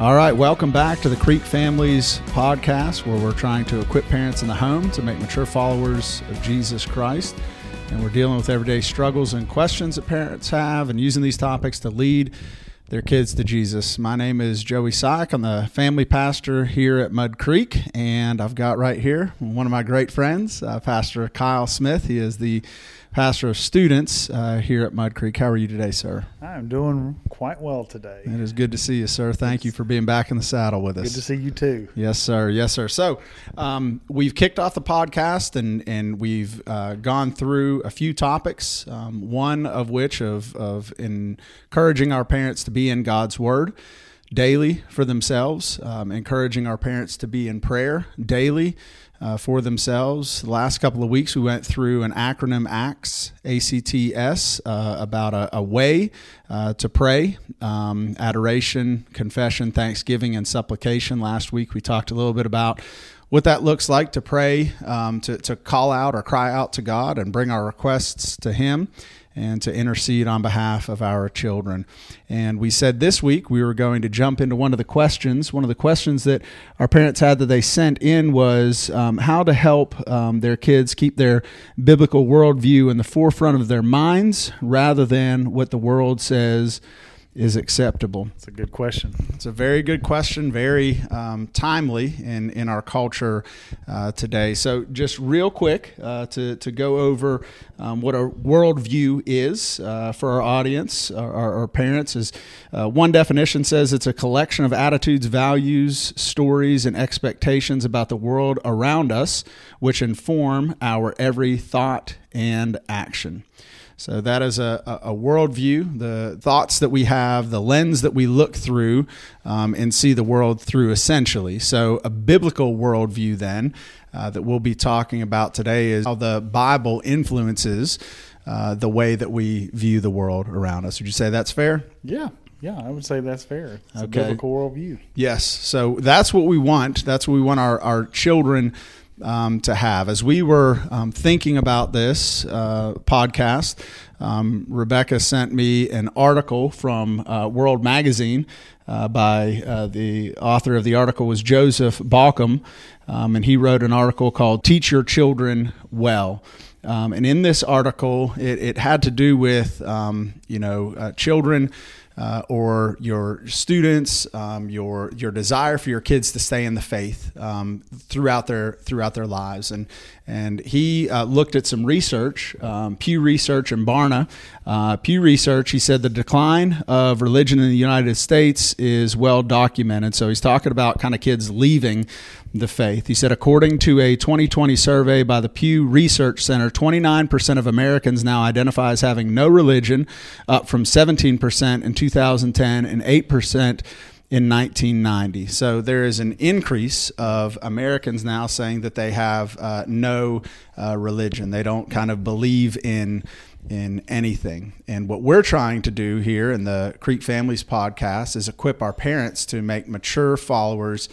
All right, welcome back to the Creek Families podcast, where we're trying to equip parents in the home to make mature followers of Jesus Christ. And we're dealing with everyday struggles and questions that parents have and using these topics to lead their kids to Jesus. My name is Joey Syke. I'm the family pastor here at Mud Creek, and I've got right here one of my great friends, uh, Pastor Kyle Smith. He is the pastor of students uh, here at Mud Creek. How are you today, sir? I'm doing quite well today. It is good to see you, sir. Thank you for being back in the saddle with us. Good to see you too. Yes, sir. Yes, sir. So um, we've kicked off the podcast and and we've uh, gone through a few topics. Um, one of which of of encouraging our parents to be in God's Word daily for themselves, um, encouraging our parents to be in prayer daily uh, for themselves. The last couple of weeks, we went through an acronym ACTS, A-C-T-S, uh, about a, a way uh, to pray, um, adoration, confession, thanksgiving, and supplication. Last week, we talked a little bit about what that looks like to pray, um, to, to call out or cry out to God and bring our requests to Him and to intercede on behalf of our children. And we said this week we were going to jump into one of the questions. One of the questions that our parents had that they sent in was um, how to help um, their kids keep their biblical worldview in the forefront of their minds rather than what the world says is acceptable? It's a good question. It's a very good question, very um, timely in, in our culture uh, today. So, just real quick uh, to, to go over um, what a worldview is uh, for our audience, our, our parents, is uh, one definition says it's a collection of attitudes, values, stories, and expectations about the world around us, which inform our every thought and action. So that is a, a, worldview, the thoughts that we have, the lens that we look through um, and see the world through, essentially. So a biblical worldview, then, uh, that we'll be talking about today is how the Bible influences uh, the way that we view the world around us. Would you say that's fair? Yeah. Yeah, I would say that's fair. It's okay. a biblical worldview. Yes. So that's what we want. That's what we want our, our children um, to have. As we were um, thinking about this uh, podcast, um, Rebecca sent me an article from uh, World Magazine uh, by uh, the author of the article was Joseph Backholm, um, and he wrote an article called "Teach Your Children Well." Um, and in this article, it, it, had to do with um, you know uh, children uh, or your students, um, your your desire for your kids to stay in the faith um, throughout their throughout their lives, and and he uh, looked at some research, um, Pew Research and Barna. Uh, Pew Research, he said the decline of religion in the United States is well documented. So he's talking about kind of kids leaving the faith. He said, according to a 2020 survey by the Pew Research Center, 29% of Americans now identify as having no religion, up from 17% in 2010 and 8% in 1990. So there is an increase of Americans now saying that they have uh, no uh, religion. They don't kind of believe in in anything. And what we're trying to do here in the Creek Families podcast is equip our parents to make mature followers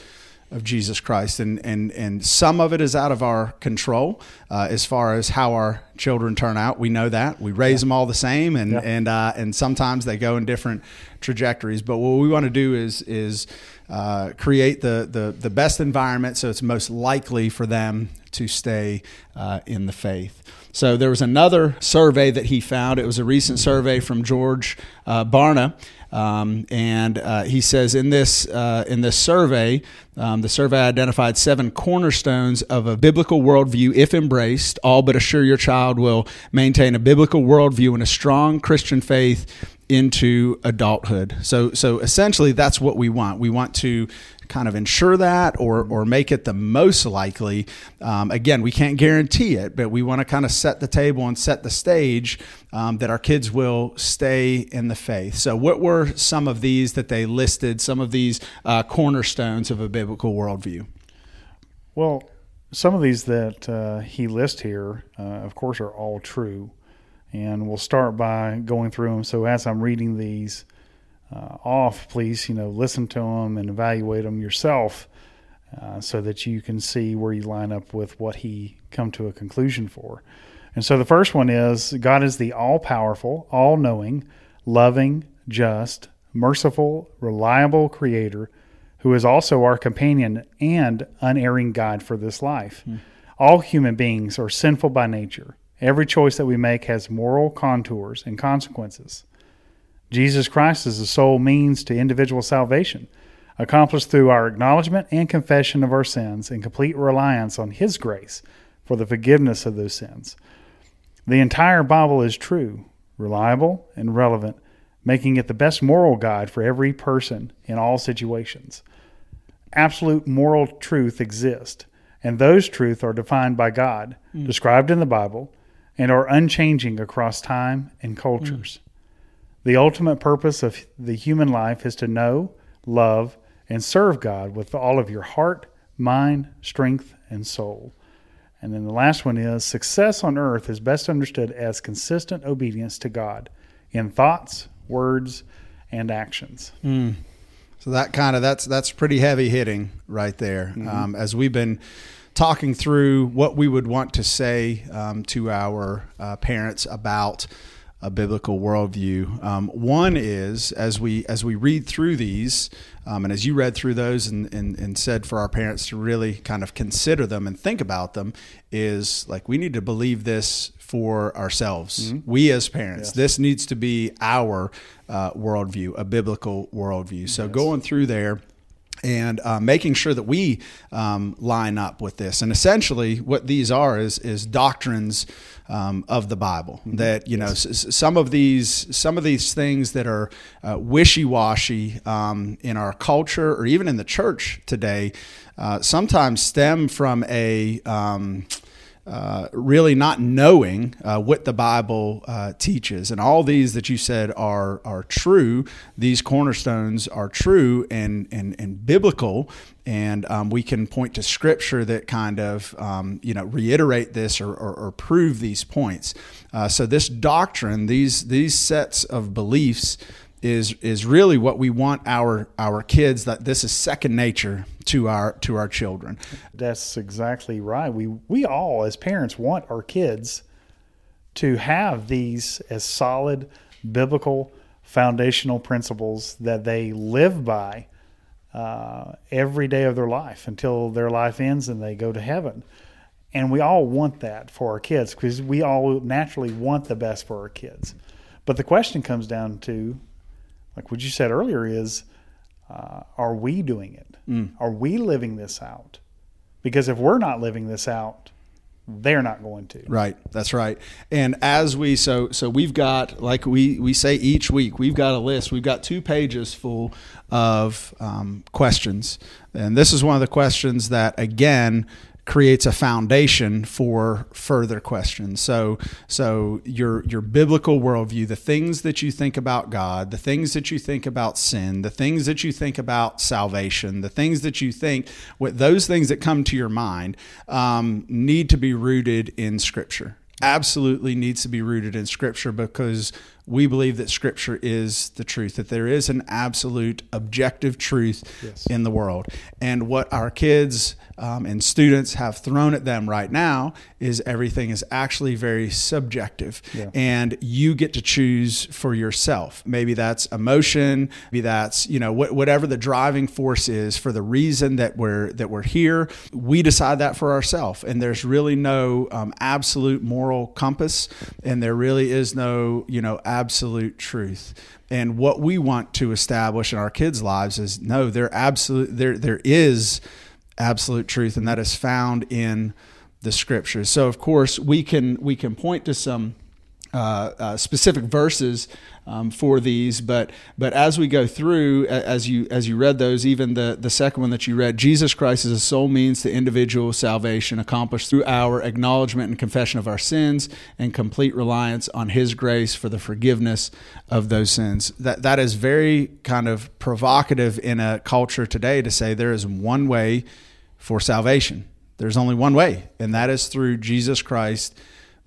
of Jesus Christ, and and and some of it is out of our control uh, as far as how our children turn out. We know that we raise yeah. them all the same, and yeah. and uh, and sometimes they go in different trajectories. But what we want to do is is uh, create the, the the best environment so it's most likely for them to stay uh, in the faith. So there was another survey that he found. It was a recent survey from George uh, Barna, um, and uh, he says in this uh, in this survey, um, the survey identified seven cornerstones of a biblical worldview, if embraced. All but assure your child will maintain a biblical worldview and a strong Christian faith into adulthood. So so essentially that's what we want. We want to kind of ensure that or or make it the most likely. Um, again, we can't guarantee it, but we want to kind of set the table and set the stage um, that our kids will stay in the faith. So, what were some of these that they listed? Some of these uh, cornerstones of a biblical worldview. Well, some of these that uh, he lists here, uh, of course, are all true. And we'll start by going through them. So, as I'm reading these, uh, off, please, you know, listen to them and evaluate them yourself uh, so that you can see where you line up with what he come to a conclusion for. And so the first one is God is the all powerful, all knowing, loving, just, merciful, reliable creator who is also our companion and unerring guide for this life. All human beings are sinful by nature. Every choice that we make has moral contours and consequences. Jesus Christ is the sole means to individual salvation, accomplished through our acknowledgement and confession of our sins and complete reliance on His grace for the forgiveness of those sins. The entire Bible is true, reliable, and relevant, making it the best moral guide for every person in all situations. Absolute moral truth exists, and those truths are defined by God, mm. described in the Bible, and are unchanging across time and cultures. The ultimate purpose of the human life is to know, love, and serve God with all of your heart, mind, strength, and soul. And then the last one is success on earth is best understood as consistent obedience to God in thoughts, words, and actions. So that kind of that's that's pretty heavy hitting right there. Um, as we've been talking through what we would want to say um, to our uh, parents about a biblical worldview. Um, one is as we as we read through these, um, and as you read through those and, and and said for our parents to really kind of consider them and think about them, is like we need to believe this for ourselves. We as parents, this needs to be our uh, worldview, a biblical worldview. So going through there and uh, making sure that we um, line up with this. And essentially, what these are is is doctrines um, of the Bible. That you know, s- s- some of these some of these things that are uh, wishy washy um, in our culture or even in the church today, uh, sometimes stem from a um, uh, really not knowing uh, what the Bible uh, teaches, and all these that you said are are true. These cornerstones are true and and and biblical, and um, we can point to Scripture that kind of um, you know reiterate this or, or, or prove these points. Uh, so this doctrine, these these sets of beliefs is is really what we want our our kids that this is second nature to our to our children. That's exactly right. We we all as parents want our kids to have these as solid biblical foundational principles that they live by uh, every day of their life until their life ends and they go to heaven. And we all want that for our kids because we all naturally want the best for our kids. But the question comes down to, like what you said earlier, is uh, are we doing it? Are we living this out? Because if we're not living this out, they're not going to. Right, that's right. And as we so so we've got like we we say each week we've got a list. We've got two pages full of um, questions, and this is one of the questions that again creates a foundation for further questions. So so your your biblical worldview, the things that you think about God, the things that you think about sin, the things that you think about salvation, the things that you think what those things that come to your mind um, need to be rooted in Scripture. Absolutely needs to be rooted in Scripture because we believe that Scripture is the truth, that there is an absolute objective truth Yes. in the world. And what our kids um, and students have thrown at them right now is everything is actually very subjective. Yeah. And you get to choose for yourself. Maybe that's emotion, maybe that's, you know, wh- whatever the driving force is for the reason that we're that we're here. We decide that for ourselves. And there's really no um, absolute moral compass and there really is no, you know, absolute truth. And what we want to establish in our kids' lives is no, there absolute there there is absolute truth, and that is found in the scriptures. So, of course, we can we can point to some uh, uh, specific verses um, for these, but but as we go through, as you as you read those, even the the second one that you read, Jesus Christ is a sole means to individual salvation accomplished through our acknowledgement and confession of our sins and complete reliance on His grace for the forgiveness of those sins. That that is very kind of provocative in a culture today to say there is one way for salvation. There's only one way, and that is through Jesus Christ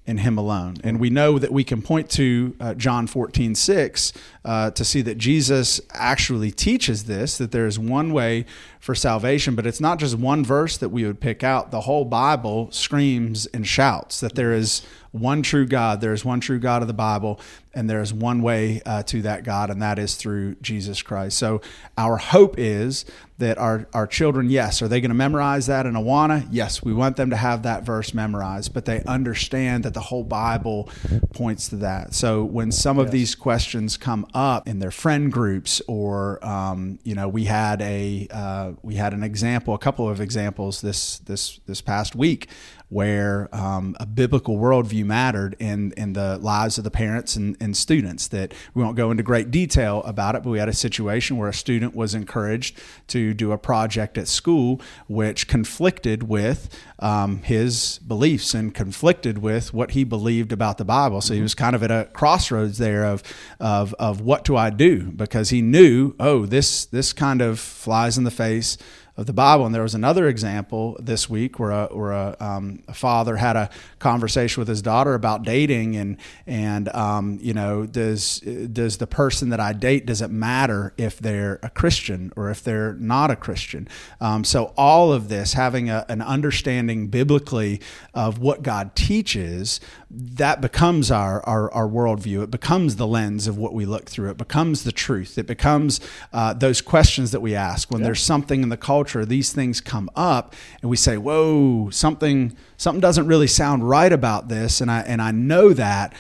and Him alone. And we know that we can point to uh, John 14, 6 uh, to see that Jesus actually teaches this, that there is one way for salvation, but it's not just one verse that we would pick out. The whole Bible screams and shouts that there is one true God. There is one true God of the Bible, and there is one way uh, to that God, and that is through Jesus Christ. So our hope is that our, our children, yes, are they going to memorize that in Awana? Yes, we want them to have that verse memorized, but they understand that the whole Bible points to that. So when some of Yes. these questions come up in their friend groups, or um, you know, we had a uh, we had an example, a couple of examples this this this past week where um, a biblical worldview mattered in in the lives of the parents and, and students. That we won't go into great detail about it, but we had a situation where a student was encouraged to do a project at school which conflicted with um, his beliefs and conflicted with what he believed about the Bible. So he was kind of at a crossroads there of of of what do I do because he knew oh this this kind of flies in the face of the Bible. And there was another example this week where a, where a, um, a father had a conversation with his daughter about dating and and um, you know does does the person that I date does it matter if they're a Christian or if they're not a Christian? Um, so all of this having a, an understanding biblically of what God teaches that becomes our, our our worldview. It becomes the lens of what we look through. It becomes the truth. It becomes uh, those questions that we ask when there's something in the culture. These things come up, and we say, "Whoa, something something doesn't really sound right about this," and I and I know that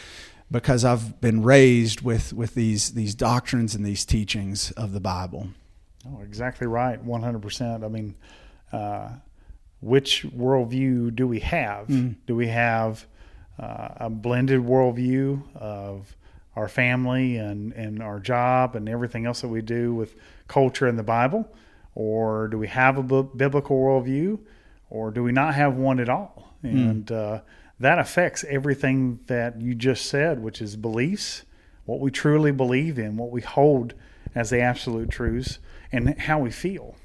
because I've been raised with with these these doctrines and these teachings of the Bible. Oh, exactly right. 100%. I mean, uh, which worldview do we have? Do we have uh, a blended worldview of our family and, and our job and everything else that we do with culture and the Bible? Or do we have a bu- biblical worldview? Or do we not have one at all? And uh, that affects everything that you just said, which is beliefs, what we truly believe in, what we hold as the absolute truths, and how we feel.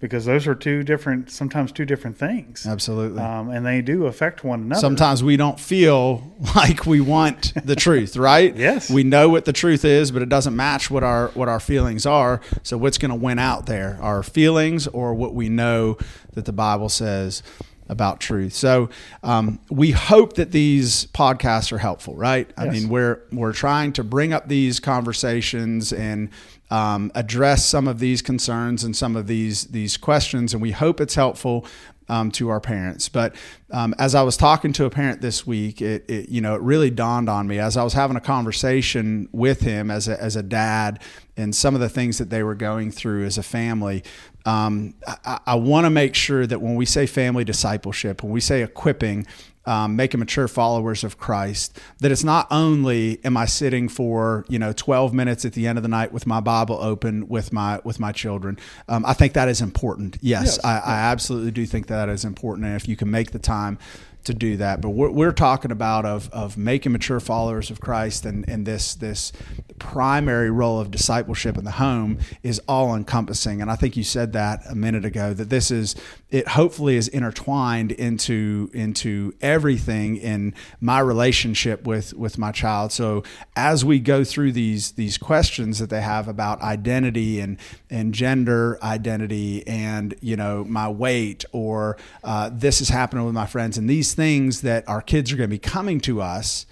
Because those are two different, sometimes two different things. Absolutely. Um, and they do affect one another. Sometimes we don't feel like we want the truth, right? Yes. We know what the truth is, but it doesn't match what our what our feelings are. So what's going to win out there? Our feelings or what we know that the Bible says about truth. So um, we hope that these podcasts are helpful, right? I Yes. mean, we're we're trying to bring up these conversations and um, address some of these concerns and some of these these questions, and we hope it's helpful um, to our parents. But um, as I was talking to a parent this week, it, it you know it really dawned on me as I was having a conversation with him as a, as a dad and some of the things that they were going through as a family. Um, I, I want to make sure that when we say family discipleship, when we say equipping, um, making mature followers of Christ. That it's not only am I sitting for you know 12 minutes at the end of the night with my Bible open with my with my children. Um, I think that is important. Yes, Yes. I, I absolutely do think that is important, and if you can make the time to do that. But we're, we're talking about of, of making mature followers of Christ and, and this this primary role of discipleship in the home is all encompassing. And I think you said that a minute ago that this is it hopefully is intertwined into into everything in my relationship with with my child. So as we go through these these questions that they have about identity and and gender identity and you know my weight or uh, this is happening with my friends and these things that our kids are going to be coming to us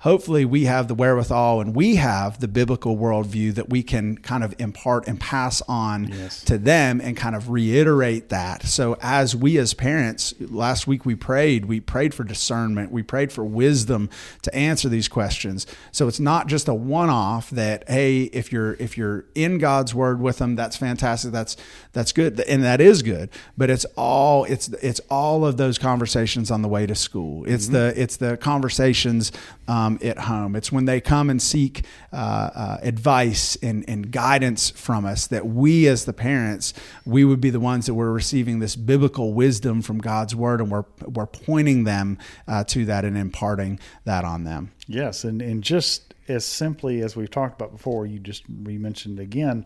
hopefully we have the wherewithal and we have the biblical worldview that we can kind of impart and pass on Yes. to them and kind of reiterate that. So as we as parents, last week we prayed, we prayed for discernment, we prayed for wisdom to answer these questions. So it's not just a one-off that hey, if you're if you're in God's word with them, that's fantastic. That's that's good and that is good. But it's all it's it's all of those conversations on the way to school. It's mm-hmm. the it's the conversations um, at home. It's when they come and seek uh, uh, advice and, and guidance from us that we, as the parents, we would be the ones that were receiving this biblical wisdom from God's word, and we're we're pointing them uh, to that and imparting that on them. Yes, and, and just as simply as we've talked about before, you just re mentioned again,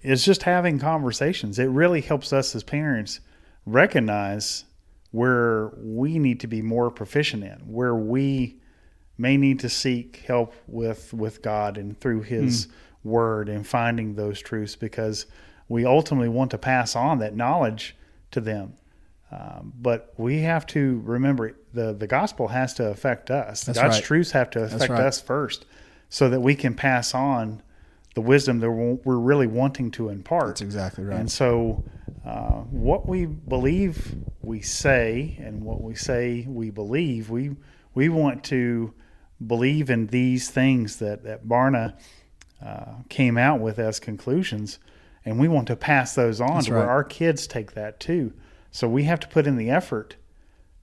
is just having conversations. It really helps us as parents recognize where we need to be more proficient in, where we may need to seek help with with God and through His Word and finding those truths because we ultimately want to pass on that knowledge to them. Um, but we have to remember the the gospel has to affect us. That's God's right. truths have to affect right. us first, so that we can pass on the wisdom that we're we're really wanting to impart. That's exactly right. And so, uh, what we believe we say, and what we say we believe, we we want to believe in these things that that Barna uh, came out with as conclusions, and we want to pass those on That's to where our kids take that too. So we have to put in the effort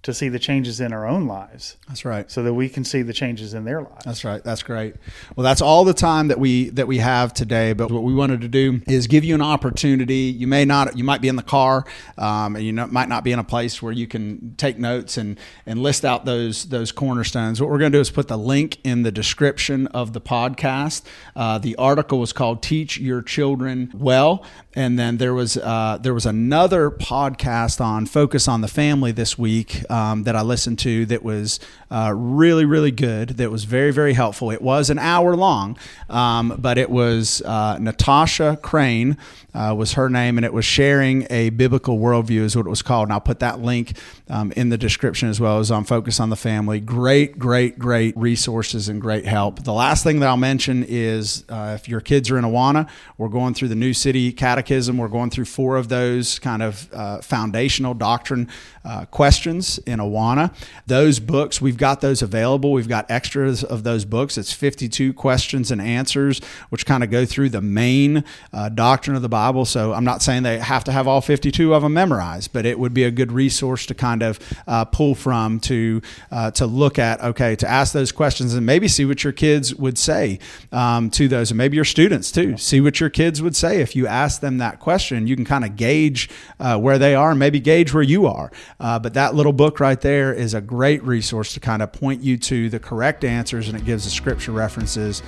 to see the changes in our own lives, That's right. so that we can see the changes in their lives. That's right. That's great. Well, that's all the time that we that we have today. But what we wanted to do is give you an opportunity. You may not. You might be in the car, um, and you know, might not be in a place where you can take notes and and list out those those cornerstones. What we're going to do is put the link in the description of the podcast. Uh, the article was called "Teach Your Children Well," and then there was uh, there was another podcast on focus on the family this week um, that I listened to that was uh, really really good. That was very very helpful. It was an hour long, um, but it was uh, Natasha Crain uh, was her name, and it was sharing a biblical worldview is what it was called. And I'll put that link um, in the description as well as on focus on the family. Great great great resources and great help. The last thing that I'll mention is uh, if your kids are in Awana, we're going through the New City Catechism. We're going through four of those kind of uh, foundational doctrine uh, questions in Awana. Those books, we've got those available. We've got extras of those books. It's 52 questions and answers, which kind of go through the main uh, doctrine of the Bible. So I'm not saying they have to have all 52 of them memorized, but it would be a good resource to kind of uh, pull from to uh, to look at. Okay, to ask those questions and maybe see what your kids would say um, to those, and maybe your students too. See what your kids would say if you ask them that question. You can kind of gauge uh, where they are, and maybe gauge where you are. Uh, but that little book right there is a great resource to kind of point you to the correct answers, and it gives the scripture references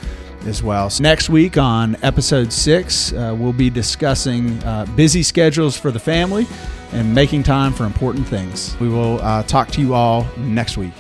as well. So next week on episode six, uh, we'll be discussing uh, busy schedules for the family and making time for important things. We will uh, talk to you all next week.